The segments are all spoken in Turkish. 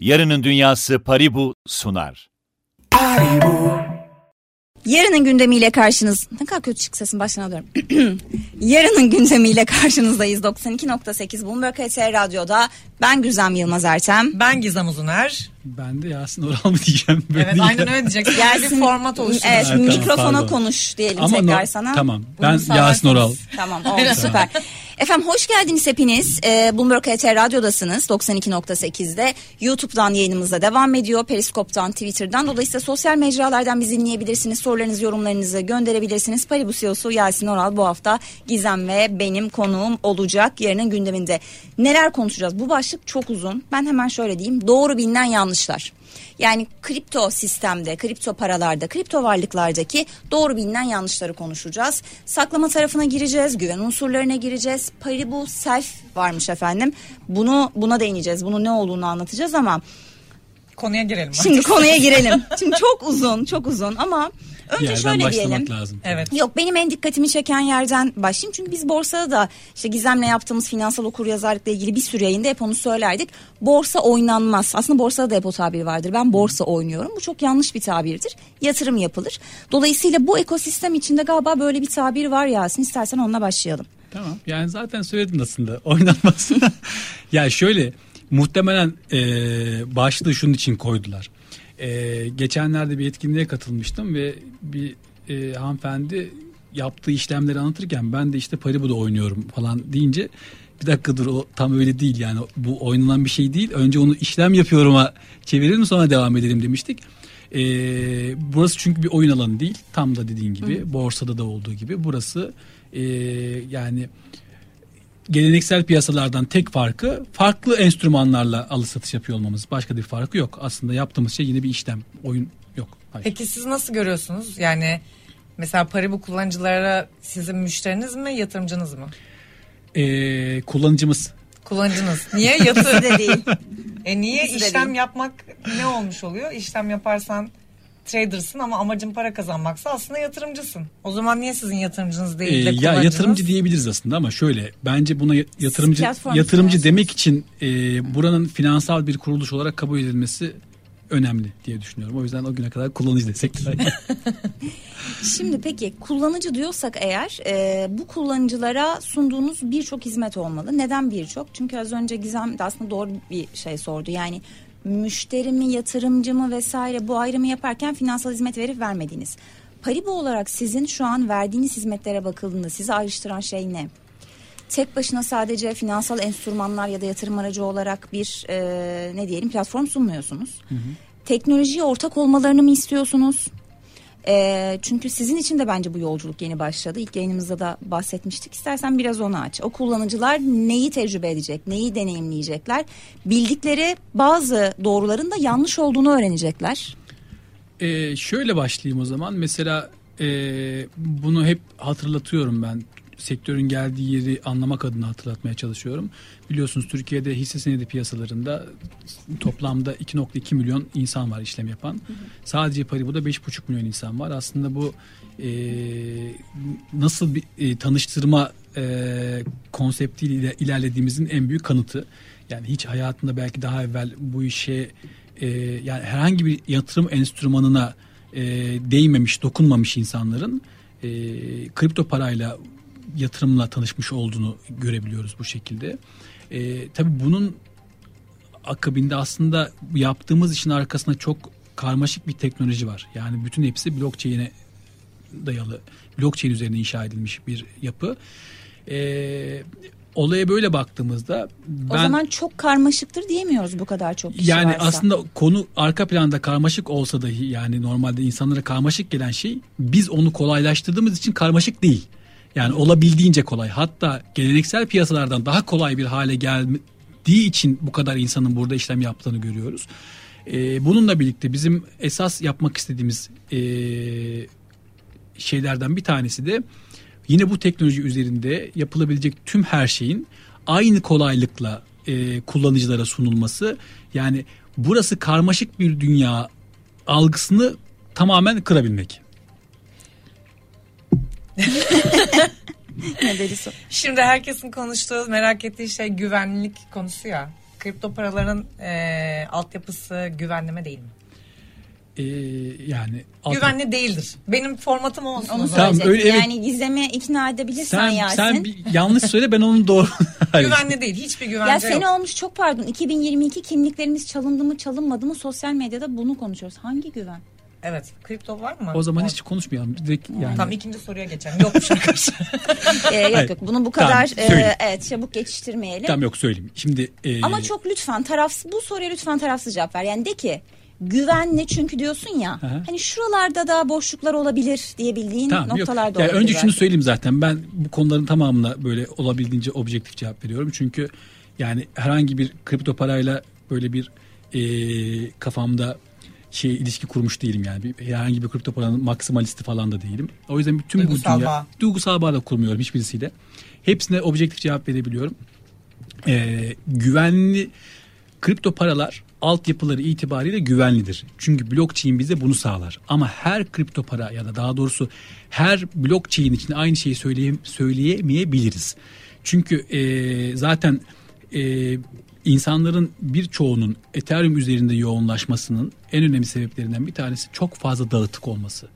Yarının Dünyası Paribu sunar. Yarının gündemiyle karşınız... Ne kadar kötü çık sesin başına alıyorum. Yarının gündemiyle karşınızdayız. 92.8 Bloomberg HT Radyo'da. Ben Güzem Yılmaz Ertem. Ben Gizem Uzuner. Ben de Yasin Oral mı diyeceğim? Böyle Evet aynen öyle diyeceksin. Gelsin. bir format oluştu. Evet, Evet, mikrofona pardon. konuş diyelim Ama tekrar no- sana. Tamam. Bunu Ben sağlarsanız- Yasin Oral. Tamam oldu süper. Efendim hoş geldiniz hepiniz. Ee, Bloomberg HT Radyo'dasınız 92.8'de. YouTube'dan yayınımıza devam ediyor. Periskop'tan, Twitter'dan. Dolayısıyla sosyal mecralardan bizi dinleyebilirsiniz. Sorularınızı, yorumlarınızı gönderebilirsiniz. Paribu CEO'su Yasin Oral bu hafta Gizem ve benim konuğum olacak yarının gündeminde. Neler konuşacağız? Bu başlık çok uzun. Ben hemen şöyle diyeyim. Doğru bilinen yanlışlar. Yani kripto sistemde, kripto paralarda, kripto varlıklardaki doğru bilinen yanlışları konuşacağız. Saklama tarafına gireceğiz, güven unsurlarına gireceğiz. Paribu self varmış efendim. Bunu buna değineceğiz. Bunun ne olduğunu anlatacağız ama Konuya girelim. şimdi konuya girelim. Şimdi çok uzun, çok uzun ama önce Yerden şöyle başlamak diyelim. lazım. Evet. Yok benim en dikkatimi çeken yerden başlayayım. Çünkü biz borsada da işte Gizem'le yaptığımız finansal okuryazarlıkla ilgili bir sürü yayında hep onu söylerdik. Borsa oynanmaz. Aslında borsada da hep o tabir vardır. Ben borsa oynuyorum. Bu çok yanlış bir tabirdir. Yatırım yapılır. Dolayısıyla bu ekosistem içinde galiba böyle bir tabir var Yasin. İstersen onunla başlayalım. Tamam. Yani zaten söyledim aslında. Oynanmaz. ya şöyle muhtemelen e, başlığı şunun için koydular. E, geçenlerde bir etkinliğe katılmıştım ve bir e, hanımefendi yaptığı işlemleri anlatırken ben de işte Paribu'da oynuyorum falan deyince bir dakika dur o tam öyle değil yani bu oynanan bir şey değil. Önce onu işlem yapıyorum'a çevirelim sonra devam edelim demiştik. E, burası çünkü bir oyun alanı değil. Tam da dediğin gibi borsada da olduğu gibi burası e, yani geleneksel piyasalardan tek farkı farklı enstrümanlarla alış satış yapıyor olmamız. Başka bir farkı yok. Aslında yaptığımız şey yine bir işlem. Oyun yok. Hayır. Peki siz nasıl görüyorsunuz? Yani mesela Paribu kullanıcılara sizin müşteriniz mi yatırımcınız mı? E, kullanıcımız Kullanıcınız. Niye yatır? de değil. e niye İkisi de işlem değil. yapmak ne olmuş oluyor? İşlem yaparsan tradersın ama amacın para kazanmaksa aslında yatırımcısın. O zaman niye sizin yatırımcınız değil de ya kullanıcınız? yatırımcı diyebiliriz aslında ama şöyle bence buna ya- yatırımcı Platform yatırımcı demek için e, buranın finansal bir kuruluş olarak kabul edilmesi önemli diye düşünüyorum. O yüzden o güne kadar kullanıcı desek. Şimdi peki kullanıcı diyorsak eğer e, bu kullanıcılara sunduğunuz birçok hizmet olmalı. Neden birçok? Çünkü az önce Gizem de aslında doğru bir şey sordu. Yani müşteri mi yatırımcı mı vesaire bu ayrımı yaparken finansal hizmet verip vermediğiniz. Paribu olarak sizin şu an verdiğiniz hizmetlere bakıldığında sizi ayrıştıran şey ne? Tek başına sadece finansal enstrümanlar ya da yatırım aracı olarak bir e, ne diyelim platform sunmuyorsunuz. Teknolojiye ortak olmalarını mı istiyorsunuz? E, çünkü sizin için de bence bu yolculuk yeni başladı. İlk yayınımızda da bahsetmiştik. İstersen biraz onu aç. O kullanıcılar neyi tecrübe edecek, neyi deneyimleyecekler? Bildikleri bazı doğruların da yanlış olduğunu öğrenecekler. Ee, şöyle başlayayım o zaman. Mesela e, bunu hep hatırlatıyorum ben. Sektörün geldiği yeri anlamak adına hatırlatmaya çalışıyorum. Biliyorsunuz Türkiye'de hisse senedi piyasalarında toplamda 2.2 milyon insan var işlem yapan. Sadece Paribu'da 5.5 milyon insan var. Aslında bu e, nasıl bir e, tanıştırma e, konseptiyle ilerlediğimizin en büyük kanıtı. Yani hiç hayatında belki daha evvel bu işe e, yani herhangi bir yatırım enstrümanına e, değmemiş, dokunmamış insanların e, kripto parayla yatırımla tanışmış olduğunu görebiliyoruz bu şekilde. E, tabii bunun akabinde aslında yaptığımız işin arkasında çok karmaşık bir teknoloji var. Yani bütün hepsi blockchain'e dayalı, blockchain üzerine inşa edilmiş bir yapı. E, olaya böyle baktığımızda ben o zaman çok karmaşıktır diyemiyoruz bu kadar çok kişi yani varsa. aslında konu arka planda karmaşık olsa dahi yani normalde insanlara karmaşık gelen şey biz onu kolaylaştırdığımız için karmaşık değil. Yani olabildiğince kolay. Hatta geleneksel piyasalardan daha kolay bir hale geldiği için bu kadar insanın burada işlem yaptığını görüyoruz. Ee, bununla birlikte bizim esas yapmak istediğimiz ee, şeylerden bir tanesi de yine bu teknoloji üzerinde yapılabilecek tüm her şeyin aynı kolaylıkla e, kullanıcılara sunulması. Yani burası karmaşık bir dünya algısını tamamen kırabilmek. Ne Şimdi herkesin konuştuğu merak ettiği şey güvenlik konusu ya. kripto paraların e, altyapısı güvenli mi değil mi? Ee, yani alt- Güvenli değildir. Benim formatım olsun. Onu. Tamam, öyle- evet. Yani Gizem'i ikna edebilirsen sen Yasin. sen bir yanlış söyle ben onun doğru. Güvenli değil. Hiçbir ya güvence sene yok. olmuş çok pardon 2022 kimliklerimiz çalındı mı çalınmadı mı sosyal medyada bunu konuşuyoruz. Hangi güven? Evet. Kripto var mı? O zaman hiç konuşmayalım. Direkt yani. Tamam ikinci soruya geçelim. Yokmuş arkadaşlar. Ee, yok yok bunu bu Tamam, kadar söyleyeyim. e, evet çabuk geçiştirmeyelim. Tamam yok söyleyeyim. Şimdi e, Ama çok lütfen tarafsız bu soruya lütfen tarafsız cevap ver. Yani de ki güvenli çünkü diyorsun ya. hı. Hani şuralarda da boşluklar olabilir diyebildiğin Tamam, yok. noktalar da Yani olabilir. önce şunu belki. söyleyeyim zaten. Ben bu konuların tamamına böyle olabildiğince objektif cevap veriyorum. Çünkü yani herhangi bir kripto parayla böyle bir e, kafamda şey ilişki kurmuş değilim yani. Bir, herhangi bir kripto paranın maksimalisti falan da değilim. O yüzden bütün Duygusal bu dünya bağ. duygusal bağ da kurmuyorum hiçbirisiyle. Hepsine objektif cevap verebiliyorum. E, güvenli kripto paralar altyapıları itibariyle güvenlidir. Çünkü blockchain bize bunu sağlar. Ama her kripto para ya da daha doğrusu her blockchain için aynı şeyi söyleyem söyleyemeyebiliriz. Çünkü e, zaten e, insanların birçoğunun Ethereum üzerinde yoğunlaşmasının en önemli sebeplerinden bir tanesi çok fazla dağıtık olması.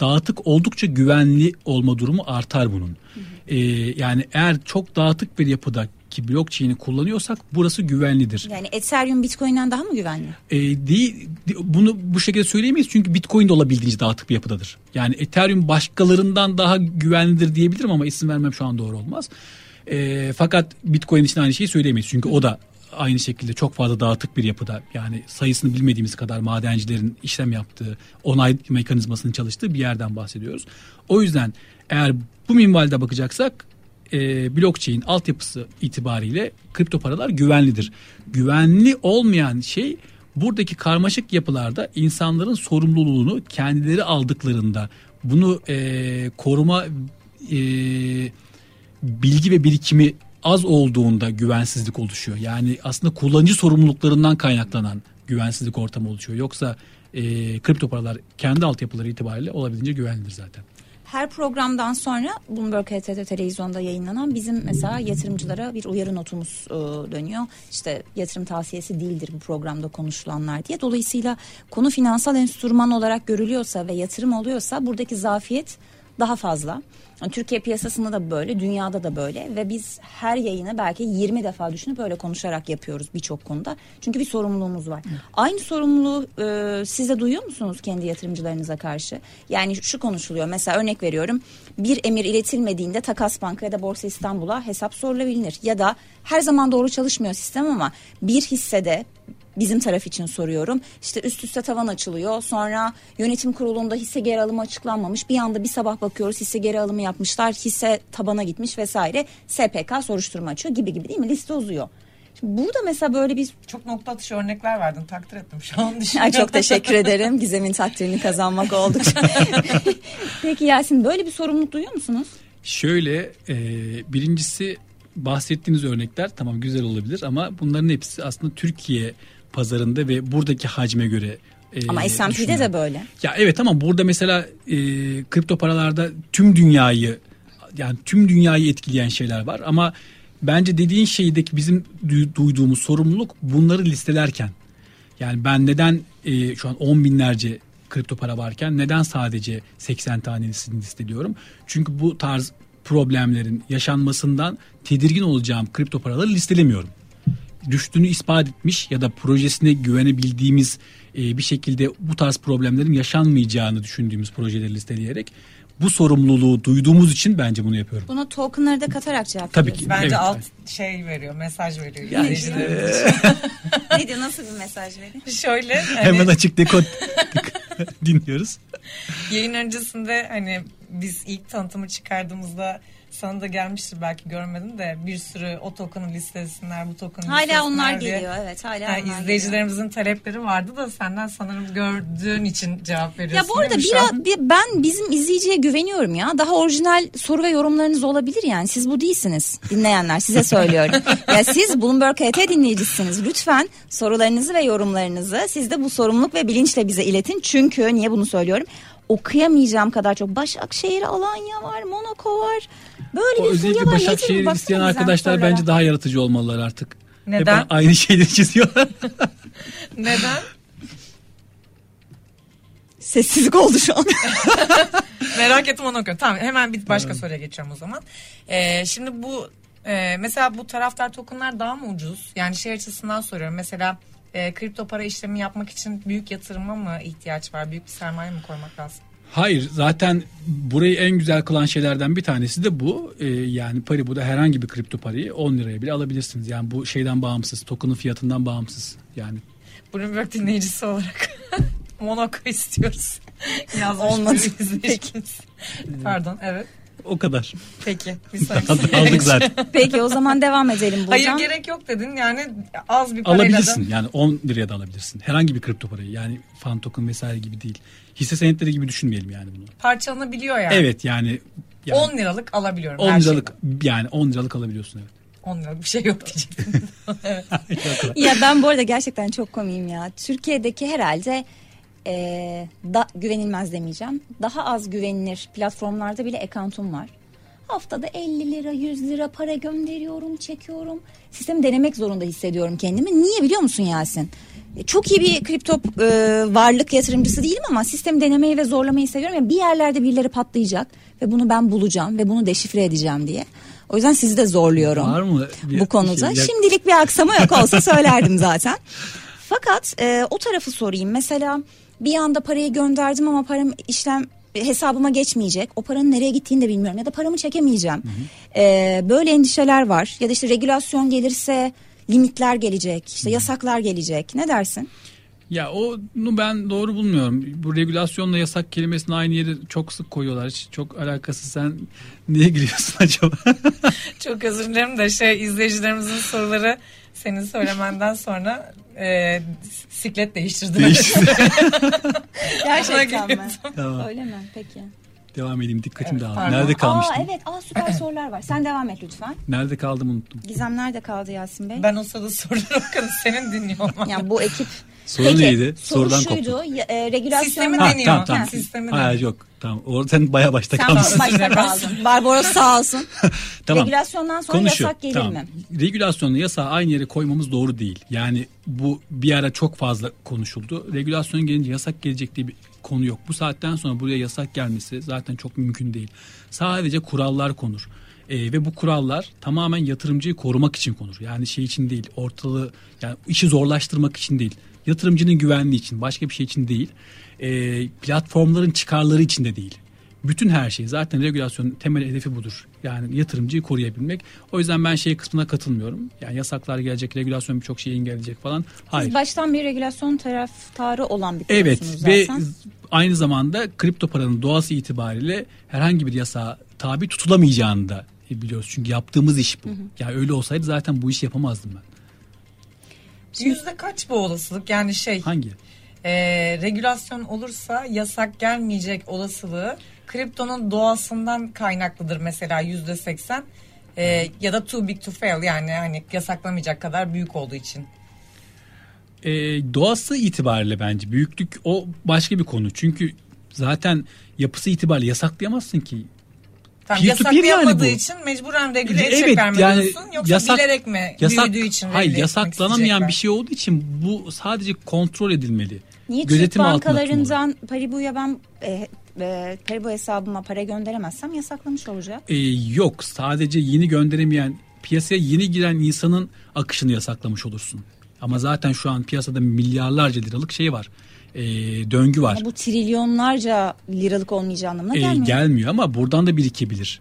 Dağıtık oldukça güvenli olma durumu artar bunun. E, yani eğer çok dağıtık bir yapıda ki blockchain'i kullanıyorsak burası güvenlidir. Yani Ethereum Bitcoin'den daha mı güvenli? E, değil, bunu bu şekilde söyleyemeyiz çünkü Bitcoin de olabildiğince dağıtık bir yapıdadır. Yani Ethereum başkalarından daha güvenlidir diyebilirim ama isim vermem şu an doğru olmaz. E, fakat Bitcoin için aynı şeyi söyleyemeyiz çünkü o da aynı şekilde çok fazla dağıtık bir yapıda yani sayısını bilmediğimiz kadar madencilerin işlem yaptığı onay mekanizmasının çalıştığı bir yerden bahsediyoruz. O yüzden eğer bu minvalde bakacaksak e, blockchain altyapısı itibariyle kripto paralar güvenlidir. Güvenli olmayan şey buradaki karmaşık yapılarda insanların sorumluluğunu kendileri aldıklarında bunu e, koruma e, bilgi ve birikimi az olduğunda güvensizlik oluşuyor. Yani aslında kullanıcı sorumluluklarından kaynaklanan güvensizlik ortamı oluşuyor. Yoksa e, kripto paralar kendi altyapıları itibariyle olabildiğince güvenlidir zaten. Her programdan sonra Bloomberg HTT televizyonda yayınlanan bizim mesela yatırımcılara bir uyarı notumuz e, dönüyor. İşte yatırım tavsiyesi değildir bu programda konuşulanlar diye. Dolayısıyla konu finansal enstrüman olarak görülüyorsa ve yatırım oluyorsa buradaki zafiyet daha fazla. Yani Türkiye piyasasında da böyle, dünyada da böyle ve biz her yayını belki 20 defa düşünüp öyle konuşarak yapıyoruz birçok konuda. Çünkü bir sorumluluğumuz var. Aynı sorumluluğu e, siz de duyuyor musunuz kendi yatırımcılarınıza karşı? Yani şu konuşuluyor. Mesela örnek veriyorum. Bir emir iletilmediğinde Takas Banka ya da Borsa İstanbul'a hesap sorulabilir. Ya da her zaman doğru çalışmıyor sistem ama bir hissede bizim taraf için soruyorum. İşte üst üste tavan açılıyor. Sonra yönetim kurulunda hisse geri alımı açıklanmamış. Bir anda bir sabah bakıyoruz hisse geri alımı yapmışlar. Hisse tabana gitmiş vesaire. SPK soruşturma açıyor gibi gibi değil mi? Liste uzuyor. Şimdi burada mesela böyle bir Çok nokta atışı örnekler verdin. Takdir ettim şu an Ay düşünüyorum. çok teşekkür ederim. Gizem'in takdirini kazanmak oldukça. Peki Yasin böyle bir sorumluluk duyuyor musunuz? Şöyle e, birincisi bahsettiğiniz örnekler tamam güzel olabilir ama bunların hepsi aslında Türkiye pazarında ve buradaki hacme göre e, Ama S&P'de düşünülen. de böyle. Ya evet ama burada mesela e, kripto paralarda tüm dünyayı yani tüm dünyayı etkileyen şeyler var ama bence dediğin şeydeki bizim du- duyduğumuz sorumluluk bunları listelerken yani ben neden e, şu an on binlerce kripto para varken neden sadece 80 tanesini listeliyorum? Çünkü bu tarz problemlerin yaşanmasından tedirgin olacağım kripto paraları listelemiyorum düştüğünü ispat etmiş ya da projesine güvenebildiğimiz e, bir şekilde bu tarz problemlerin yaşanmayacağını düşündüğümüz projeleri listeleyerek bu sorumluluğu duyduğumuz için bence bunu yapıyorum. Buna tokenları da katarak cevap Tabii ki. Bence Evet. alt şey veriyor, mesaj veriyor. Yani izleyicilerimiz. Ne diyor nasıl bir mesaj veriyor? Şöyle hani Hemen açık dekod dinliyoruz. yayın öncesinde hani biz ilk tanıtımı çıkardığımızda sana da gelmiştir belki görmedin de bir sürü o token'ı listesinler bu token'ı Hala onlar diye. geliyor evet hala Ha, onlar geliyor. izleyicilerimizin talepleri vardı da senden sanırım gördüğün için cevap veriyorsun. Ya bu arada biraz bir, ben bizim izleyiciye güveniyorum ya. Daha orijinal soru ve yorumlarınız olabilir yani. Siz bu değilsiniz dinleyenler size söylüyorum. ya siz Bloomberg HT dinleyicisiniz. Lütfen sorularınızı ve yorumlarınızı siz de bu sorumluluk ve bilinçle bize iletin. Çünkü niye bunu söylüyorum? Okuyamayacağım kadar çok. Başakşehir, Alanya var, Monaco var. Böyle O bir özellikle var. Nedir isteyen arkadaşlar sorulara. bence daha yaratıcı olmalılar artık. Neden? aynı şeyleri çiziyorlar. Neden? Sessizlik oldu şu an. Merak ettim onu okuyorum. Tamam hemen bir başka soruya geçiyorum o zaman. Ee, şimdi bu e, mesela bu taraftar tokenlar daha mı ucuz? Yani şey açısından soruyorum. Mesela e, kripto para işlemi yapmak için büyük yatırıma mı ihtiyaç var? Büyük bir sermaye mi koymak lazım? Hayır zaten burayı en güzel kılan şeylerden bir tanesi de bu. Ee, yani Paribu'da herhangi bir kripto parayı 10 liraya bile alabilirsiniz. Yani bu şeyden bağımsız, token'ın fiyatından bağımsız. Yani Bloomberg dinleyicisi olarak Monaco istiyoruz. Yazmış Olmadı. Pardon evet. O kadar. Peki. Bir sonraki Aldık zaten. Peki o zaman devam edelim buradan. Hayır gerek yok dedin yani az bir parayla alabilirsin. da. Yani 10 liraya da alabilirsin. Herhangi bir kripto parayı. Yani fan token vesaire gibi değil. Hisse senetleri gibi düşünmeyelim yani bunu. Parçalanabiliyor yani. Evet yani, yani 10 liralık alabiliyorum. 10 her liralık şeyden. yani 10 liralık alabiliyorsun evet. 10 liralık bir şey yok diyecektim. evet. Ya ben bu arada gerçekten çok komiyim ya. Türkiye'deki herhalde e, da güvenilmez demeyeceğim. Daha az güvenilir platformlarda bile accountum var. Haftada 50 lira 100 lira para gönderiyorum çekiyorum. Sistemi denemek zorunda hissediyorum kendimi. Niye biliyor musun Yasin? E, Çok iyi bir kripto e, varlık yatırımcısı değilim ama sistemi denemeyi ve zorlamayı seviyorum. Yani bir yerlerde birileri patlayacak ve bunu ben bulacağım ve bunu deşifre edeceğim diye. O yüzden sizi de zorluyorum Var mı? bir bu konuda. şey? Şimdilik bir aksama yok olsa söylerdim zaten. Fakat e, o tarafı sorayım. Mesela bir anda parayı gönderdim ama param işlem hesabıma geçmeyecek. O paranın nereye gittiğini de bilmiyorum ya da paramı çekemeyeceğim. E, böyle endişeler var. Ya da işte regülasyon gelirse limitler gelecek, işte yasaklar gelecek. Ne dersin? Ya onu ben doğru bulmuyorum. Bu regülasyonla yasak kelimesini aynı yere çok sık koyuyorlar. Hiç çok alakası sen niye gülüyorsun acaba? Çok özür dilerim de şey izleyicilerimizin soruları senin söylemenden sonra e, siklet değiştirdi. Değişti. Gerçekten mi? tamam. Öyle mi? Peki. Devam edeyim dikkatim Evet, dağıldı. Nerede kalmıştım? Aa evet, aa süper sorular var. Sen devam et lütfen. Nerede kaldım unuttum. Gizem nerede kaldı Yasin Bey? Ben o sırada soruları okudum. Senin dinliyor olmam. Yani bu ekip Soru Peki, neydi? soru Sorudan şuydu, koptum. e, regülasyon... Sistemi Ha, deniyor. tamam tamam. Sistemi Hayır deniyor. yok. Tamam. Orada sen baya başta Sen kalmışsın. başta kaldın. Barbaros sağ olsun. Tamam. Regülasyondan sonra Konuşuyor. yasak gelir Tamam. mi? Regülasyonla yasağı aynı yere koymamız doğru değil. Yani bu bir ara çok fazla konuşuldu. Regülasyon gelince yasak gelecek diye bir konu yok. Bu saatten sonra buraya yasak gelmesi zaten çok mümkün değil. Sadece kurallar konur. Ee, ve bu kurallar tamamen yatırımcıyı korumak için konur. Yani şey için değil, ortalığı yani işi zorlaştırmak için değil. Yatırımcının güvenliği için, başka bir şey için değil. Ee, platformların çıkarları için de değil. Bütün her şey zaten regülasyonun temel hedefi budur. Yani yatırımcıyı koruyabilmek. O yüzden ben şey kısmına katılmıyorum. Yani yasaklar gelecek, regülasyon birçok şeyi engelleyecek falan. Hayır. Siz baştan bir regülasyon taraftarı olan bir Evet ve zaten. aynı zamanda kripto paranın doğası itibariyle herhangi bir yasağa tabi tutulamayacağını da biliyoruz. Çünkü yaptığımız iş bu. Yani öyle olsaydı zaten bu işi yapamazdım ben. Yüzde kaç bu olasılık? Yani şey Hangi? e, regülasyon olursa yasak gelmeyecek olasılığı kriptonun doğasından kaynaklıdır mesela yüzde seksen E, ya da too big to fail yani hani yasaklamayacak kadar büyük olduğu için. Ee, doğası itibariyle bence büyüklük o başka bir konu. Çünkü zaten yapısı itibariyle yasaklayamazsın ki. Tam Peer to peer yani yasaklayamadığı bu. için mecburen regüle Evet, edecekler mi yani diyorsun yoksa yasak- bilerek mi Yasak, büyüdüğü için hayır yasaklanamayan bir şey olduğu için bu sadece kontrol edilmeli. Niye Türk Gözetim tutulmalı. bankalarından Paribu'ya ben e, e, Paribu hesabıma para gönderemezsem yasaklamış olacak. Ee, yok sadece yeni gönderemeyen piyasaya yeni giren insanın akışını yasaklamış olursun. Ama zaten şu an piyasada milyarlarca liralık şey var. Ee, döngü var. Ama bu trilyonlarca liralık olmayacağı anlamına Ee, gelmiyor. gelmiyor ama buradan da birikebilir.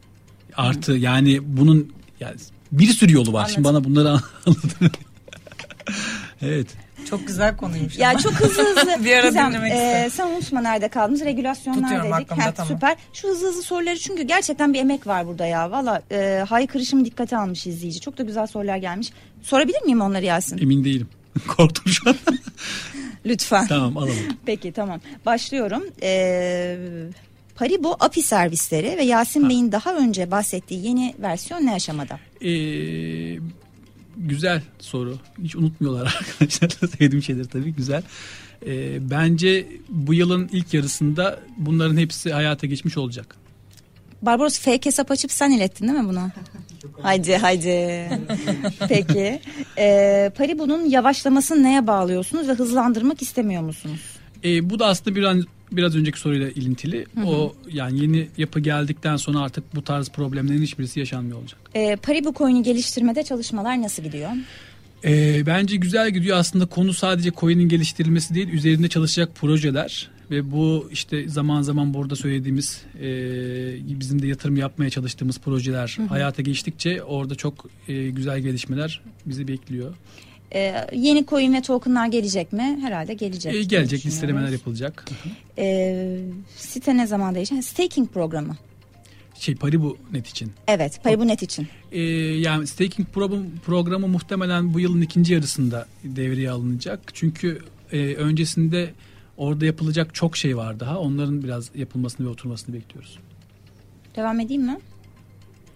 Artı yani bunun yani bir sürü yolu var. Şimdi bana bunları anladın. evet. Çok güzel konuymuş. Ya ama. çok hızlı hızlı. Bir ara Gizem, dinlemek e, sen unutma nerede kaldınız? Regülasyonlar Tutuyorum dedik. aklımda, Ha, tamam. Süper. Şu hızlı hızlı soruları çünkü gerçekten bir emek var burada ya. Valla e, haykırışımı dikkate almış izleyici. Çok da güzel sorular gelmiş. Sorabilir miyim onları Yasin? Emin değilim. Korktum şu an. Lütfen. tamam alalım. Peki tamam. Başlıyorum. Ee, Paribu API servisleri ve Yasin Ha. Bey'in daha önce bahsettiği yeni versiyon ne aşamada? Ee, güzel soru. Hiç unutmuyorlar arkadaşlar. Sevdiğim şeyler tabii güzel. Ee, bence bu yılın ilk yarısında bunların hepsi hayata geçmiş olacak. Barbaros fake hesap açıp sen ilettin değil mi bunu? Hadi hadi. Peki. Ee, Paribu'nun yavaşlamasını neye bağlıyorsunuz ve hızlandırmak istemiyor musunuz? E, bu da aslında biraz biraz önceki soruyla ilintili. O yani yeni yapı geldikten sonra artık bu tarz problemlerin hiçbirisi yaşanmıyor olacak. Ee, Paribu coin'i geliştirmede çalışmalar nasıl gidiyor? E, bence güzel gidiyor. Aslında konu sadece coin'in geliştirilmesi değil, üzerinde çalışacak projeler ve bu işte zaman zaman burada söylediğimiz e, bizim de yatırım yapmaya çalıştığımız projeler hayata geçtikçe orada çok e, güzel gelişmeler bizi bekliyor. Ee, yeni coin ve tokenlar gelecek mi? Herhalde gelecek. E, diye gelecek listelemeler yapılacak. Ee, site ne zaman değişecek? Staking programı. Şey Paribu net için. Evet, Paribu Net için. Ee, yani staking programı, programı muhtemelen bu yılın ikinci yarısında devreye alınacak. Çünkü e, öncesinde orada yapılacak çok şey var daha. Onların biraz yapılmasını ve oturmasını bekliyoruz. Devam edeyim mi?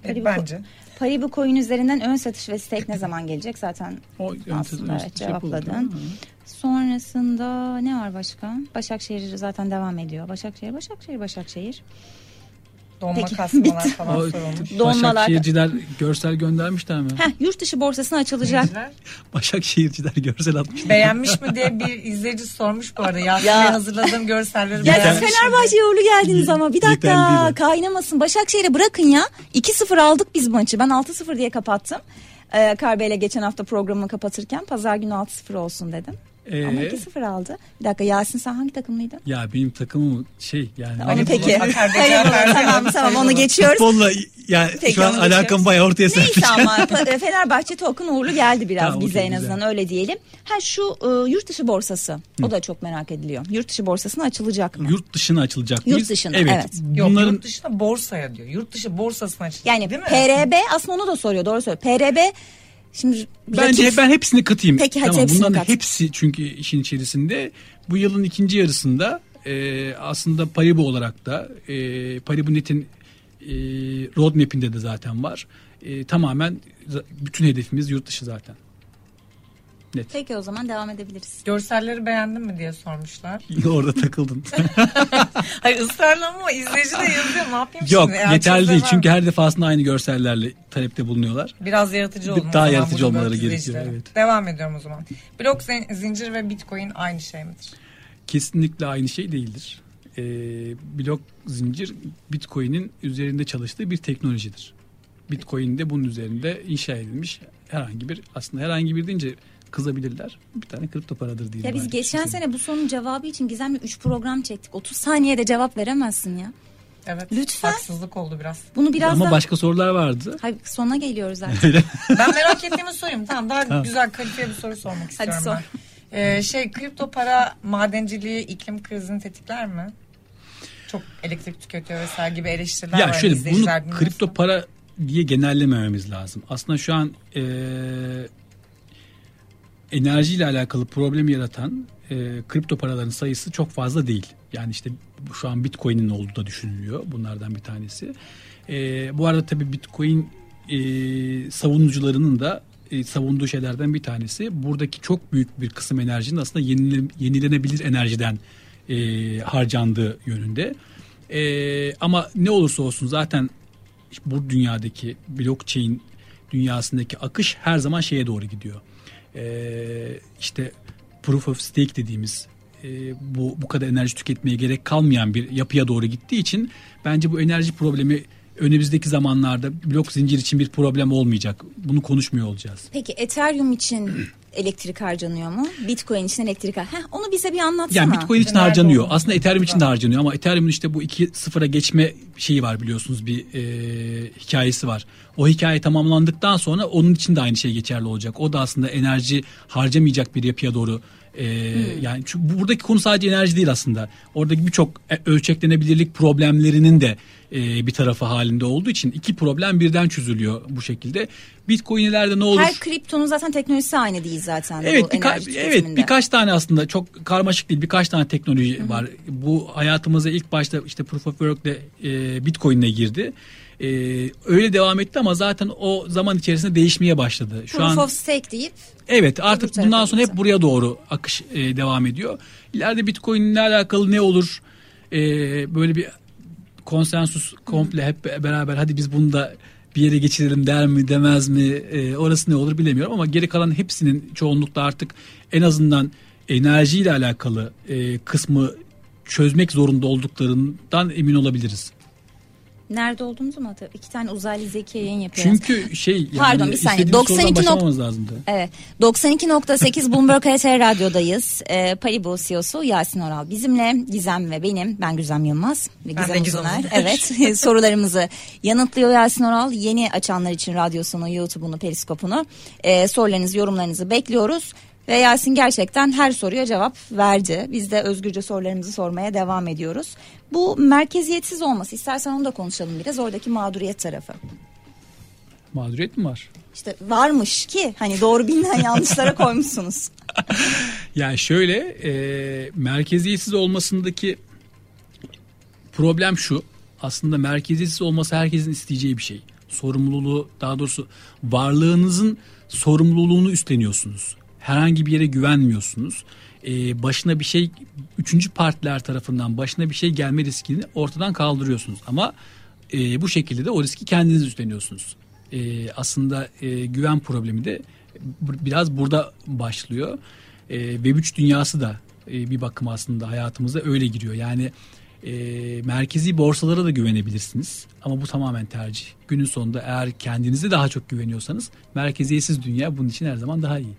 E, Paribu, bence. Paribu coin üzerinden ön satış ve stake ne zaman gelecek? Zaten O Aslında evet, şey yapıldı. cevapladın. Sonrasında ne var başka? Başakşehir zaten devam ediyor. Başakşehir, Başakşehir, Başakşehir. Donma Peki, kasmalar bitti. falan sorulmuş. Donmalar- Başakşehirciler görsel göndermişler mi? Heh, yurt dışı borsasına açılacak. Başakşehirciler görsel atmış. Beğenmiş mi diye bir izleyici sormuş bu arada. Yasin'e Ya. hazırladığım görselleri Ya beğenmiş Fenerbahçe'ye uğurlu geldiniz ama bir dakika kaynamasın. Başakşehir'e bırakın ya. 2-0 aldık biz maçı. Ben 6-0 diye kapattım. Ee, Karbe'yle geçen hafta programı kapatırken pazar günü 6-0 olsun dedim. Ee, Ama 2-0 aldı. Bir dakika Yasin sen hangi takımlıydın? ya benim takımım şey yani. Onu peki. Hayır, tamam tamam onu geçiyoruz. Futbolla yani Peki, şu an alakam bayağı ortaya Neyse serpmiş. ama Pa- Fenerbahçe token uğurlu geldi biraz Tamam, bize en azından öyle diyelim. Ha şu e, yurt dışı borsası o da çok merak ediliyor. Yurt dışı borsasına açılacak mı? Yurt dışına açılacak. Yurt mıyız? dışına, evet. evet. Yok Bunların yurt dışına borsaya diyor. Yurt dışı borsasına açılacak. yani değil mi? PRB aslında onu da soruyor doğru söylüyor. PRB şimdi Bence rakip- ben hepsini katayım. Peki, hadi tamam, hepsini bunların kat. hepsi çünkü işin içerisinde. Bu yılın ikinci yarısında e, aslında Paribu olarak da e, Paribu Net'in e, roadmap'inde de zaten var. E, tamamen bütün hedefimiz yurt dışı zaten. Net. Peki o zaman devam edebiliriz. Görselleri beğendin mi diye sormuşlar. Orada takıldın. Hayır ısrarla ama izleyici de yazıyor. Ne yapayım Yok şimdi? Yani yeterli değil çünkü her defasında aynı görsellerle talepte bulunuyorlar. Biraz yaratıcı olun. o Daha zaman yaratıcı olmaları gerekiyor, evet. Devam ediyorum o zaman. Blok zin- zincir ve bitcoin aynı şey midir? Kesinlikle aynı şey değildir. E, blok zincir Bitcoin'in üzerinde çalıştığı bir teknolojidir. Bitcoin de bunun üzerinde inşa edilmiş herhangi bir aslında herhangi bir deyince kızabilirler. Bir tane kripto paradır diye. Ya biz geçen sene bu sorunun cevabı için Gizem'le 3 program çektik. 30 saniyede cevap veremezsin ya. Evet. Lütfen. Haksızlık oldu biraz. Bunu biraz Ama daha... başka sorular vardı. Hayır sona geliyoruz zaten. Ben merak ettiğimi sorayım. Tamam daha güzel kaliteli bir soru sormak istiyorum sor. ben. Ee, şey kripto para madenciliği iklim krizini tetikler mi? Çok elektrik tüketiyor vesaire gibi eleştiriler Ya var. şöyle bunu kripto para diye genellemememiz lazım. Aslında şu an e, enerjiyle alakalı problem yaratan e, kripto paraların sayısı çok fazla değil. Yani işte şu an Bitcoin'in olduğu da düşünülüyor. Bunlardan bir tanesi. E, bu arada tabii Bitcoin e, savunucularının da e, savunduğu şeylerden bir tanesi. Buradaki çok büyük bir kısım enerjinin aslında yenile- yenilenebilir enerjiden e, harcandığı yönünde. E, ama ne olursa olsun zaten bu dünyadaki blockchain dünyasındaki akış her zaman şeye doğru gidiyor. Ee, işte proof of stake dediğimiz e, bu bu kadar enerji tüketmeye gerek kalmayan bir yapıya doğru gittiği için bence bu enerji problemi önümüzdeki zamanlarda blok zincir için bir problem olmayacak. Bunu konuşmuyor olacağız. Peki Ethereum için elektrik harcanıyor mu? Bitcoin için elektrik har- Heh, onu bize bir anlatsana. Yani Bitcoin için Nerede harcanıyor. olduğunu Aslında Ethereum için de harcanıyor ama Ethereum'un işte bu iki sıfıra geçme şeyi var biliyorsunuz bir e, hikayesi var. O hikaye tamamlandıktan sonra onun için de aynı şey geçerli olacak. O da aslında enerji harcamayacak bir yapıya doğru e, yani şu, bu- buradaki konu sadece enerji değil aslında. Oradaki birçok e, ölçeklenebilirlik problemlerinin de e, bir tarafı halinde olduğu için iki problem birden çözülüyor bu şekilde. Bitcoin'lerde ne olur? Her kriptonun zaten teknolojisi aynı değil zaten. Evet, birka- evet tüketiminde. birkaç tane aslında çok karmaşık değil birkaç tane teknoloji var. Bu hayatımıza ilk başta işte Proof of Work'le e, Bitcoin'le girdi. E, öyle devam etti ama zaten o zaman içerisinde değişmeye başladı. Şu Proof an of stake deyip evet artık bundan sonra hep buraya doğru akış e, devam ediyor. İleride Bitcoin'le alakalı ne olur? E, böyle bir konsensus komple hep beraber hadi biz bunu da bir yere geçirelim der mi demez mi e, orası ne olur bilemiyorum ama geri kalan hepsinin çoğunlukla artık en azından enerjiyle alakalı e, kısmı çözmek zorunda olduklarından emin olabiliriz. Nerede olduğumuzu mu hatırlıyorum? İki tane uzaylı zeki yayın yapıyoruz. Çünkü şey yani Pardon, bir saniye. istediğimiz sorudan 92 nok- lazımdı. Evet. 92.8 Bloomberg HT Radyo'dayız. Ee, Paribu CEO'su Yasin Oral bizimle. Gizem ve benim. Ben Güzem Yılmaz. Ve Ben de Gizem Gizem Uzuner. Uzuner. Evet. Sorularımızı yanıtlıyor Yasin Oral. Yeni açanlar için radyosunu, YouTube'unu, Periskop'unu. Ee, sorularınızı, yorumlarınızı bekliyoruz. Ve Yasin gerçekten her soruya cevap verdi. Biz de özgürce sorularımızı sormaya devam ediyoruz. Bu merkeziyetsiz olması. İstersen onu da konuşalım biraz. Oradaki mağduriyet tarafı. Mağduriyet mi var? İşte varmış ki hani doğru bilinen yanlışlara koymuşsunuz. Yani şöyle e, merkeziyetsiz olmasındaki problem şu. Aslında merkeziyetsiz olması herkesin isteyeceği bir şey. Sorumluluğu daha doğrusu varlığınızın sorumluluğunu üstleniyorsunuz. Herhangi bir yere güvenmiyorsunuz. E, başına bir şey üçüncü partiler tarafından başına bir şey gelme riskini ortadan kaldırıyorsunuz. Ama e, bu şekilde de o riski kendiniz üstleniyorsunuz. E, aslında e, güven problemi de biraz burada başlıyor. E, Web3 dünyası da e, bir bakım aslında hayatımıza öyle giriyor. Yani e, merkezi borsalara da güvenebilirsiniz. Ama bu tamamen tercih. Günün sonunda eğer kendinize daha çok güveniyorsanız merkeziyetsiz dünya bunun için her zaman daha iyi.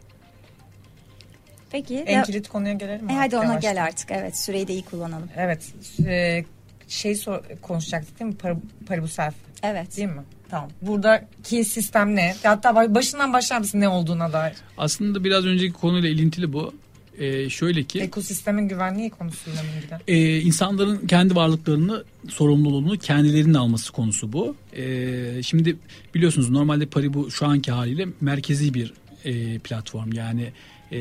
Peki. En ya- kilit konuya gelelim mi? E hadi ona Yavaştan. gel artık. Evet süreyi de iyi kullanalım. Evet. E, şey sor, konuşacaktık değil mi? Par, Paribu Self Evet. değil mi? Tamam. Buradaki sistem ne? Hatta ba- başından başlar mısın ne olduğuna dair? Aslında biraz önceki konuyla ilintili bu. E, şöyle ki Ekosistemin güvenliği konusuyla mı ilgili? e, insanların kendi varlıklarını sorumluluğunu kendilerinin alması konusu bu. E, şimdi biliyorsunuz normalde Paribu şu anki haliyle merkezi bir e, platform. Yani e,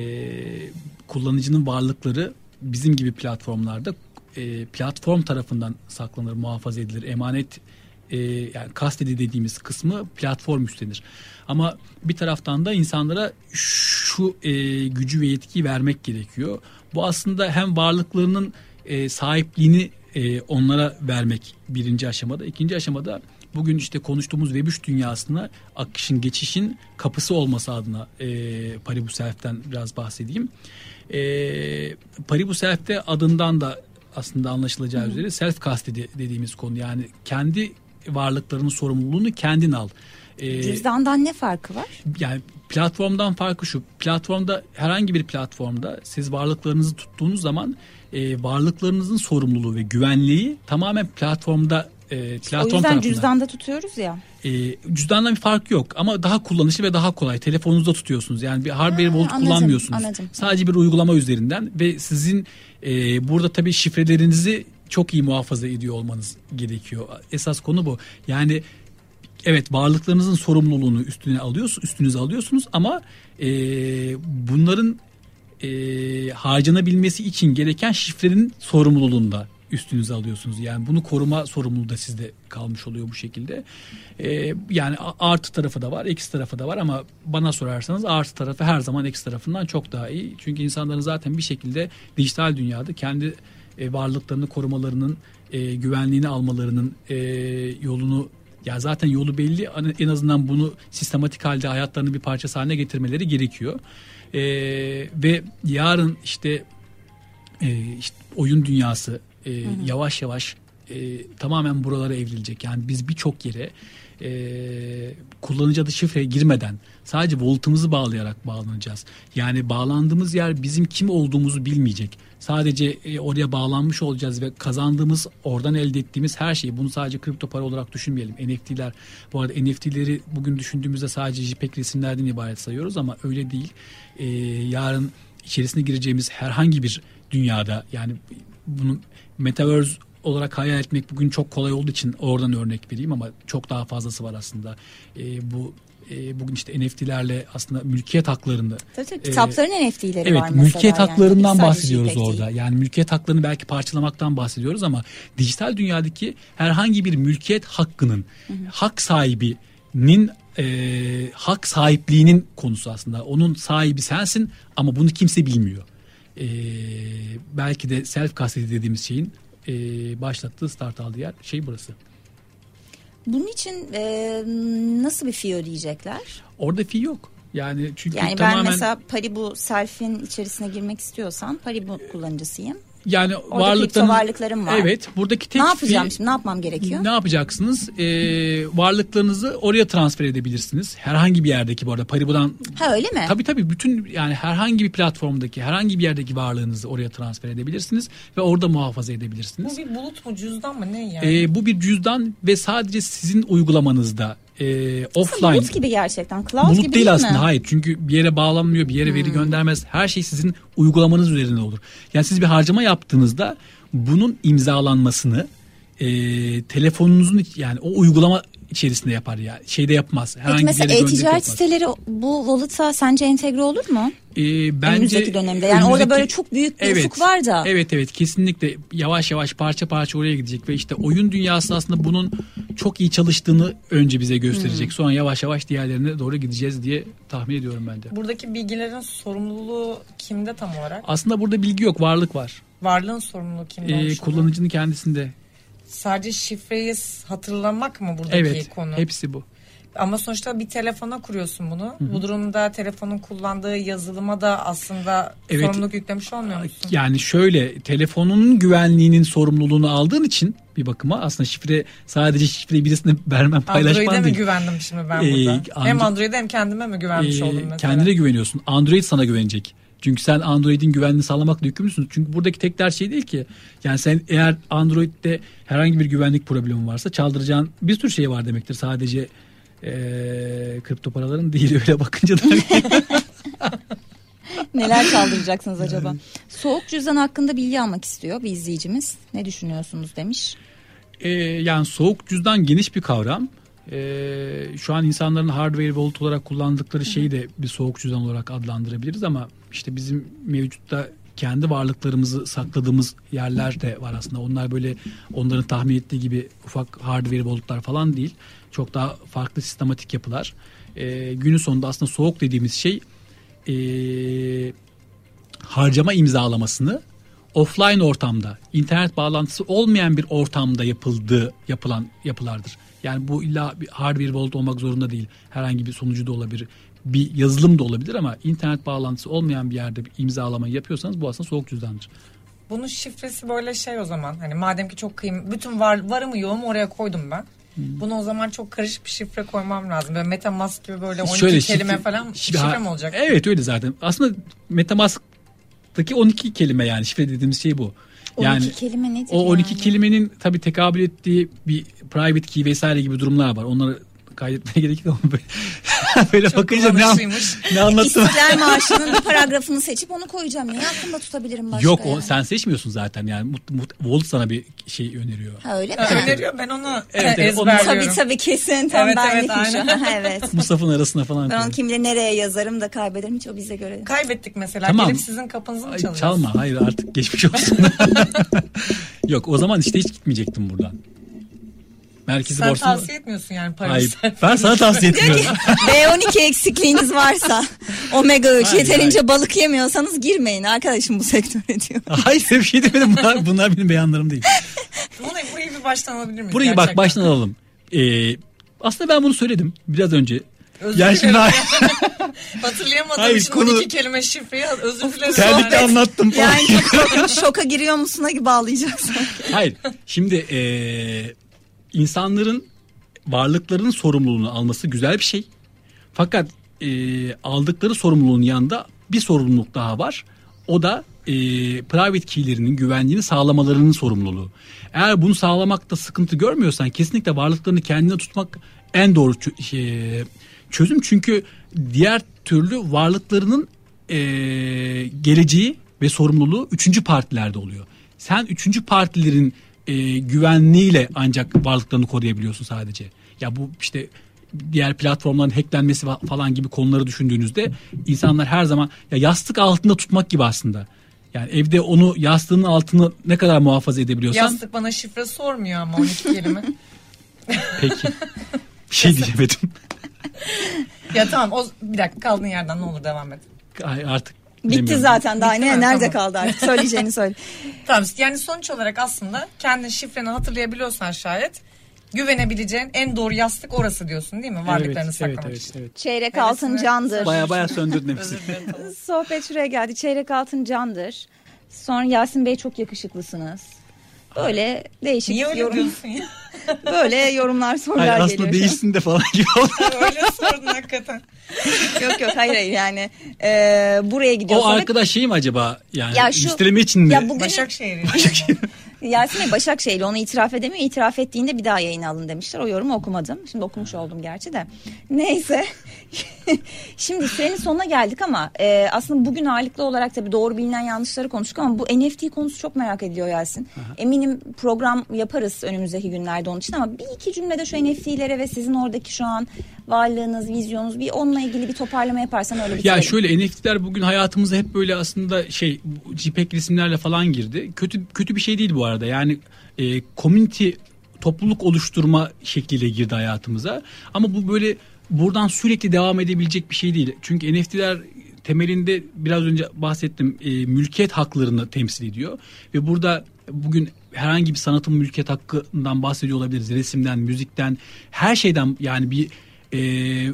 kullanıcının varlıkları bizim gibi platformlarda e, platform tarafından saklanır, muhafaza edilir, emanet e, yani kastedi dediğimiz kısmı platform üstlenir. Ama bir taraftan da insanlara şu e, gücü ve yetkiyi vermek gerekiyor. Bu aslında hem varlıklarının e, sahipliğini e, onlara vermek birinci aşamada. ikinci aşamada bugün işte konuştuğumuz Web3 dünyasına akışın, geçişin kapısı olması adına e, Paribu Self'ten biraz bahsedeyim. E, Paribu Self'te adından da aslında anlaşılacağı üzere self custody dediğimiz konu. Yani kendi varlıklarının sorumluluğunu kendin al. E, Cüzdandan ne farkı var? yani platformdan farkı şu. Platformda herhangi bir platformda siz varlıklarınızı tuttuğunuz zaman e, varlıklarınızın sorumluluğu ve güvenliği tamamen platformda e, platform o yüzden tarafından. cüzdanda tutuyoruz ya. E, cüzdandan bir fark yok ama daha kullanışlı ve daha kolay. Telefonunuzda tutuyorsunuz. Yani bir hardware Ha, wallet anladım, kullanmıyorsunuz. anladım. Sadece bir uygulama üzerinden ve sizin e, burada tabii şifrelerinizi çok iyi muhafaza ediyor olmanız gerekiyor. Esas konu bu. Yani evet varlıklarınızın sorumluluğunu üstüne alıyorsunuz, üstünüze alıyorsunuz ama e, bunların e, harcanabilmesi için gereken şifrenin sorumluluğunu da üstünüze alıyorsunuz. Yani bunu koruma sorumluluğu da sizde kalmış oluyor bu şekilde. E, yani artı tarafı da var, eksi tarafı da var ama bana sorarsanız artı tarafı her zaman eksi tarafından çok daha iyi. Çünkü insanların zaten bir şekilde dijital dünyada kendi e, varlıklarını korumalarının, e, güvenliğini almalarının e, yolunu ya zaten yolu belli en azından bunu sistematik halde hayatlarının bir parçası haline getirmeleri gerekiyor. E, ve yarın işte, e, işte oyun dünyası e, yavaş yavaş e, tamamen buralara evrilecek. Yani biz birçok yere e, kullanıcı adı şifreye girmeden sadece voltumuzu bağlayarak bağlanacağız. Yani bağlandığımız yer bizim kim olduğumuzu bilmeyecek. Sadece e, oraya bağlanmış olacağız ve kazandığımız oradan elde ettiğimiz her şeyi bunu sadece kripto para olarak düşünmeyelim. NFT'ler bu arada NFT'leri bugün düşündüğümüzde sadece JPEG resimlerden ibaret sayıyoruz ama öyle değil. E, yarın içerisine gireceğimiz herhangi bir dünyada yani bunu metaverse olarak hayal etmek bugün çok kolay olduğu için oradan örnek vereyim ama çok daha fazlası var aslında. E, bu e, bugün işte NFT'lerle aslında mülkiyet haklarını Tabii tabii e, kitapların NFT'leri Evet var mesela. mülkiyet yani. haklarından Sadece bahsediyoruz değil. orada. Yani mülkiyet haklarını belki parçalamaktan bahsediyoruz ama dijital dünyadaki herhangi bir mülkiyet hakkının hak sahibinin e, hak sahipliğinin konusu aslında. Onun sahibi sensin ama bunu kimse bilmiyor. E, belki de self custody dediğimiz şeyin e, başlattığı start aldığı yer şey burası. Bunun için e, nasıl bir fee ödeyecekler? Orada fee yok. Yani çünkü Yani ben tamamen mesela Paribu Selfie'nin içerisine girmek istiyorsam Paribu kullanıcısıyım. Yani kripto varlıkların varlıklarım var. Evet, buradaki tek ne yapacağım fee- şimdi? Ne yapmam gerekiyor? Ne yapacaksınız? Ee, varlıklarınızı oraya transfer edebilirsiniz. Herhangi bir yerdeki bu arada Paribu'dan Ha öyle mi? Tabii tabii bütün yani herhangi bir platformdaki herhangi bir yerdeki varlığınızı oraya transfer edebilirsiniz ve orada muhafaza edebilirsiniz. Bu bir bulut mu cüzdan mı ne yani? Ee, bu bir cüzdan ve sadece sizin uygulamanızda e, offline Bulut gibi gerçekten. Cloud Bulut gibi değil mi? aslında hayır çünkü bir yere bağlanmıyor bir yere veri göndermez her şey sizin uygulamanız üzerinde olur. Yani siz bir harcama yaptığınızda bunun imzalanmasını e, telefonunuzun yani o uygulama içerisinde yapar ya şeyde yapmaz. Peki Herhangi bir mesela e-ticaret siteleri bu Wallet'a sence entegre olur mu? E, bence önümüzdeki dönemde. Yani orada önümüzdeki- böyle çok büyük bir ufuk var da. Evet evet kesinlikle yavaş yavaş parça parça oraya gidecek ve işte oyun dünyası aslında bunun çok iyi çalıştığını önce bize gösterecek. Hmm. Sonra yavaş yavaş diğerlerine doğru gideceğiz diye tahmin ediyorum ben de. Buradaki bilgilerin sorumluluğu kimde tam olarak? Aslında burada bilgi yok, varlık var. Varlığın sorumluluğu kimde? Ee, kullanıcının kendisinde. Sadece şifreyi hatırlamak mı buradaki Evet, konu? hepsi bu. Ama sonuçta bir telefona kuruyorsun bunu. Bu durumda telefonun kullandığı yazılıma da aslında Evet. sorumluluk yüklemiş olmuyor musun? Yani şöyle telefonunun güvenliğinin sorumluluğunu aldığın için bir bakıma aslında şifre sadece şifreyi birisine vermen Android'e paylaşman mi değil. güvendim şimdi ben Ee, burada? hem Andro- Android'e hem kendime mi güvenmiş Ee, oldum mesela? kendine güveniyorsun. Android sana güvenecek. Çünkü sen Android'in güvenliğini sağlamakla yükümlüsün. Çünkü buradaki tek ders şey değil ki. Yani sen eğer Android'de herhangi bir güvenlik problemi varsa çaldıracağın bir sürü şey var demektir. Sadece ee, kripto paraların değil öyle bakınca da. Neler çaldıracaksınız acaba? Soğuk cüzdan hakkında bilgi almak istiyor bir izleyicimiz. Ne düşünüyorsunuz demiş. Ee, yani soğuk cüzdan geniş bir kavram. Ee, şu an insanların hardware wallet olarak kullandıkları şeyi de bir soğuk cüzdan olarak adlandırabiliriz ama işte bizim mevcutta kendi varlıklarımızı sakladığımız yerler de var aslında. Onlar böyle onların tahmin ettiği gibi ufak hardware walletlar falan değil. Çok daha farklı sistematik yapılar. Ee, günün sonunda aslında soğuk dediğimiz şey ee, harcama imzalamasını offline ortamda, internet bağlantısı olmayan bir ortamda yapıldığı yapılan yapılardır. Yani bu illa bir hardware wallet olmak zorunda değil. Herhangi bir sonucu da olabilir. Bir yazılım da olabilir ama internet bağlantısı olmayan bir yerde bir imzalamayı yapıyorsanız bu aslında soğuk cüzdandır. Bunun şifresi böyle şey o zaman. Hani madem ki çok kıyım, bütün var, varımı yoğumu oraya koydum ben. Bunu o zaman çok karışık bir şifre koymam lazım. Böyle Metamask gibi böyle 12 Şöyle kelime şifre- falan şifre- şifre mi olacak? Evet öyle zaten. Aslında Metamask'taki 12 kelime yani şifre dediğimiz şey bu. 12 Yani kelime nedir o 12 yani? kelimenin tabii tekabül ettiği bir private key vesaire gibi durumlar var. Onları kaydetmeye gerek yok ama böyle, böyle Çok bakınca ne, an- ne anlattım. İstiklal Marşı'nın bir paragrafını seçip onu koyacağım. Niye aklımda tutabilirim başka Yok o, yani? sen seçmiyorsun zaten yani mut, mut, Volt sana bir şey öneriyor. Ha öyle mi? Ha, Öneriyor ben onu Evet, evet, onu- ezberliyorum. Tabii tabii kesin tam Evet, evet, benlikmiş. aynen. evet. Musaf'ın arasına falan. Ben onu kim bilir nereye yazarım da kaybederim hiç o bize göre. Kaybettik mesela. Tamam. Gelip sizin kapınızı mı Ay, çalacağız? çalma hayır artık geçmiş olsun. Yok o zaman işte hiç gitmeyecektim buradan. Merkezi Sen borsa. tavsiye etmiyorsun yani parayı. Hayır ben sana tavsiye etmiyorum. B12 eksikliğiniz varsa omega 3 Hayır, yeterince balık yemiyorsanız girmeyin arkadaşım bu sektöre diyor. hayır bir şey demedim bunlar, bunlar benim beyanlarım değil. Burayı, burayı bir baştan alabilir miyiz? Burayı bak gerçekten? baştan alalım. Ee, aslında ben bunu söyledim biraz önce. Özür Yani şimdi Hatırlayamadığım Hayır, için konu- 12 kelime şifreyi özür dilerim. terlikle anlattım falan. Yani şoka, giriyor musun gibi bağlayacaksın. Hayır. Şimdi eee, insanların varlıklarının sorumluluğunu alması güzel bir şey. Fakat eee, aldıkları sorumluluğun yanında bir sorumluluk daha var. O da eee private key'lerinin güvenliğini sağlamalarının sorumluluğu. Eğer bunu sağlamakta sıkıntı görmüyorsan kesinlikle varlıklarını kendine tutmak en doğru şey, çözüm. Çünkü diğer türlü varlıklarının eee, geleceği ve sorumluluğu üçüncü partilerde oluyor. Sen üçüncü partilerin e, güvenliğiyle ancak varlıklarını koruyabiliyorsun sadece. Ya bu işte diğer platformların hacklenmesi fa- falan gibi konuları düşündüğünüzde insanlar her zaman ya yastık altında tutmak gibi aslında. Yani evde onu yastığının altını ne kadar muhafaza edebiliyorsan Yastık bana şifre sormuyor ama 12 kelime. peki. Bir şey diyemedim. ya tamam o bir dakika kaldığın yerden ne olur devam et. Ay, Artık Bitti zaten daha Bitti ne mi? nerede Tamam. kaldı artık söyleyeceğini söyle. Tamam yani sonuç olarak aslında kendi şifreni hatırlayabiliyorsan şayet güvenebileceğin en doğru yastık orası diyorsun değil mi? Varlıklarını evet, saklamak evet, için. evet. Çeyrek Evet, altın evet. candır. Baya baya söndürdün hepsini. Sohbet şuraya geldi. Çeyrek altın candır. Sonra Yasin Bey çok yakışıklısınız. Böyle değişik Niye öyle yorum, diyorsun ya? böyle yorumlar sorular Hayır geliyor. aslında değilsin de falan gibi oldu. öyle sordun hakikaten. yok yok hayır hayır yani e, buraya gidiyor. O arkadaş şey mi acaba? Yani Ya şu- için mi? Ya bugün Başakşehir'in. Yasin Bey Başakşehirli onu itiraf edemiyor. İtiraf ettiğinde bir daha yayına alın demişler. O yorumu okumadım. Şimdi okumuş oldum gerçi de. Neyse. Şimdi sürenin sonuna geldik ama e, aslında bugün ağırlıklı olarak tabii doğru bilinen yanlışları konuştuk ama bu NFT konusu çok merak ediyor Yasin. Eminim program yaparız önümüzdeki günlerde onun için ama bir iki cümlede şu NFT'lere ve sizin oradaki şu an varlığınız, vizyonunuz bir onunla ilgili bir toparlama yaparsan öyle bitirelim. Ya şöyle NFT'ler bugün hayatımıza hep böyle aslında şey JPEG resimlerle falan girdi. Kötü kötü bir şey değil bu arada. Yani e, community topluluk oluşturma şekliyle girdi hayatımıza. Ama bu böyle buradan sürekli devam edebilecek bir şey değil. Çünkü NFT'ler temelinde biraz önce bahsettim e, mülkiyet haklarını temsil ediyor ve burada bugün herhangi bir sanatın mülkiyet hakkından bahsediyor olabiliriz. Resimden, müzikten, her şeyden yani bir e,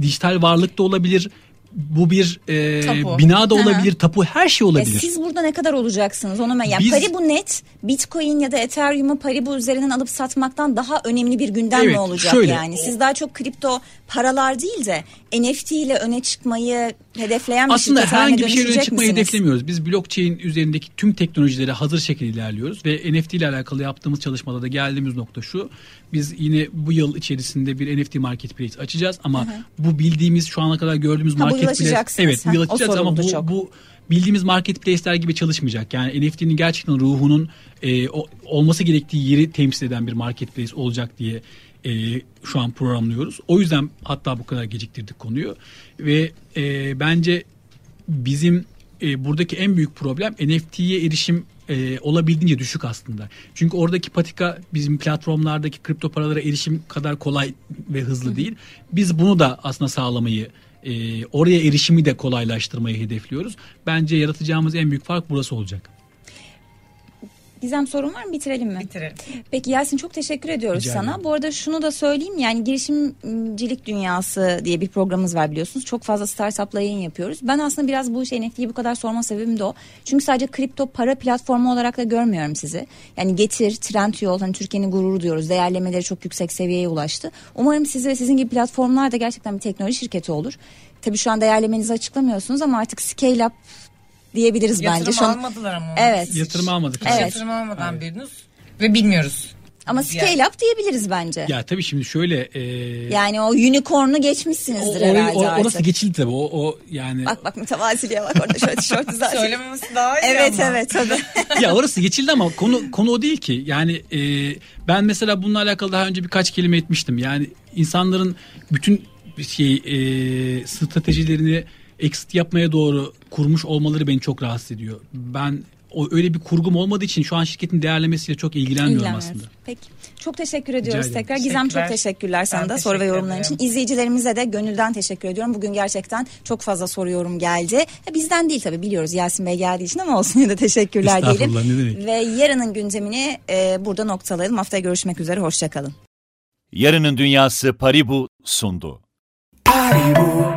dijital varlık da olabilir. Bu bir e, Tapu. bina da olabilir, tapu her şey E olabilir. siz burada ne kadar olacaksınız onu ben. Yani Biz- Paribu net Bitcoin ya da Ethereum'u Paribu üzerinden alıp satmaktan daha önemli bir gündem Evet, mi olacak şöyle. yani? Siz daha çok kripto paralar değil de NFT ile öne çıkmayı hedefleyen bir Aslında herhangi bir şeyle dönüşecek çıkmayı misiniz? hedeflemiyoruz. Biz blockchain üzerindeki tüm teknolojilere hazır şekilde ilerliyoruz ve NFT ile alakalı yaptığımız çalışmada da geldiğimiz nokta şu. Biz yine bu yıl içerisinde bir NFT marketplace açacağız ama bu bildiğimiz şu ana kadar gördüğümüz bu yıl marketplace evet açacağız ama bu çok. bu bildiğimiz marketplace'ler gibi çalışmayacak. Yani NFT'nin gerçekten ruhunun e, o- olması gerektiği yeri temsil eden bir marketplace olacak diye e, şu an programlıyoruz. O yüzden hatta bu kadar geciktirdik konuyu ve e, bence bizim e, buradaki en büyük problem NFT'ye erişim e, olabildiğince düşük aslında. Çünkü oradaki patika bizim platformlardaki kripto paralara erişim kadar kolay ve hızlı değil. Biz bunu da aslında sağlamayı e, oraya erişimi de kolaylaştırmayı hedefliyoruz. Bence yaratacağımız en büyük fark burası olacak. Gizem sorun var mı bitirelim mi? Bitirelim. Peki Yasin çok teşekkür ediyoruz Rica sana. ederim. Bu arada şunu da söyleyeyim yani girişimcilik dünyası diye bir programımız var biliyorsunuz. Çok fazla startupla yayın yapıyoruz. Ben aslında biraz bu işe NFT'yi bu kadar sorma sebebim de o. Çünkü sadece kripto para platformu olarak da görmüyorum sizi. Yani Getir, Trendyol hani Türkiye'nin gururu diyoruz. Değerlemeleri çok yüksek seviyeye ulaştı. Umarım siz ve sizin gibi platformlar da gerçekten bir teknoloji şirketi olur. Tabii şu an değerlemenizi açıklamıyorsunuz ama artık scale up diyebiliriz Yatırım bence. An- almadılar ama. Evet. Yatırım almadık. Evet. yatırım almadan biriniz ve bilmiyoruz. Ama Yani- scale up diyebiliriz bence. Ya tabii şimdi şöyle e, Yani o unicorn'u o, geçmişsinizdir orayı- herhalde o- artık. orası geçildi tabii. O, o yani Bak bak mütevaziliğe bak orada şöyle tişörtü zaten. Söylememesi daha iyi Evet ama. evet tabii. ya orası geçildi ama konu konu o değil ki. Yani e, ben mesela bununla alakalı daha önce birkaç kelime etmiştim. Yani insanların bütün şey e, stratejilerini exit yapmaya doğru kurmuş olmaları beni çok rahatsız ediyor. Ben o öyle bir kurgum olmadığı için şu an şirketin değerlemesiyle çok ilgilenmiyorum İlgilenmiyoruz. aslında. Peki. Çok teşekkür ediyoruz ederim. tekrar. Gizem çok Teşekkürler. sana Ben da soru ve yorumların ederim. için. İzleyicilerimize de gönülden teşekkür ediyorum. Bugün gerçekten çok fazla soru yorum geldi. Ya Bizden değil tabii biliyoruz Yasin Bey geldiği için ama olsun yine de teşekkürler diyelim. Ve yarının gündemini e, burada noktalayalım. Haftaya görüşmek üzere. Hoşçakalın. Yarının Dünyası Paribu sundu. Paribu,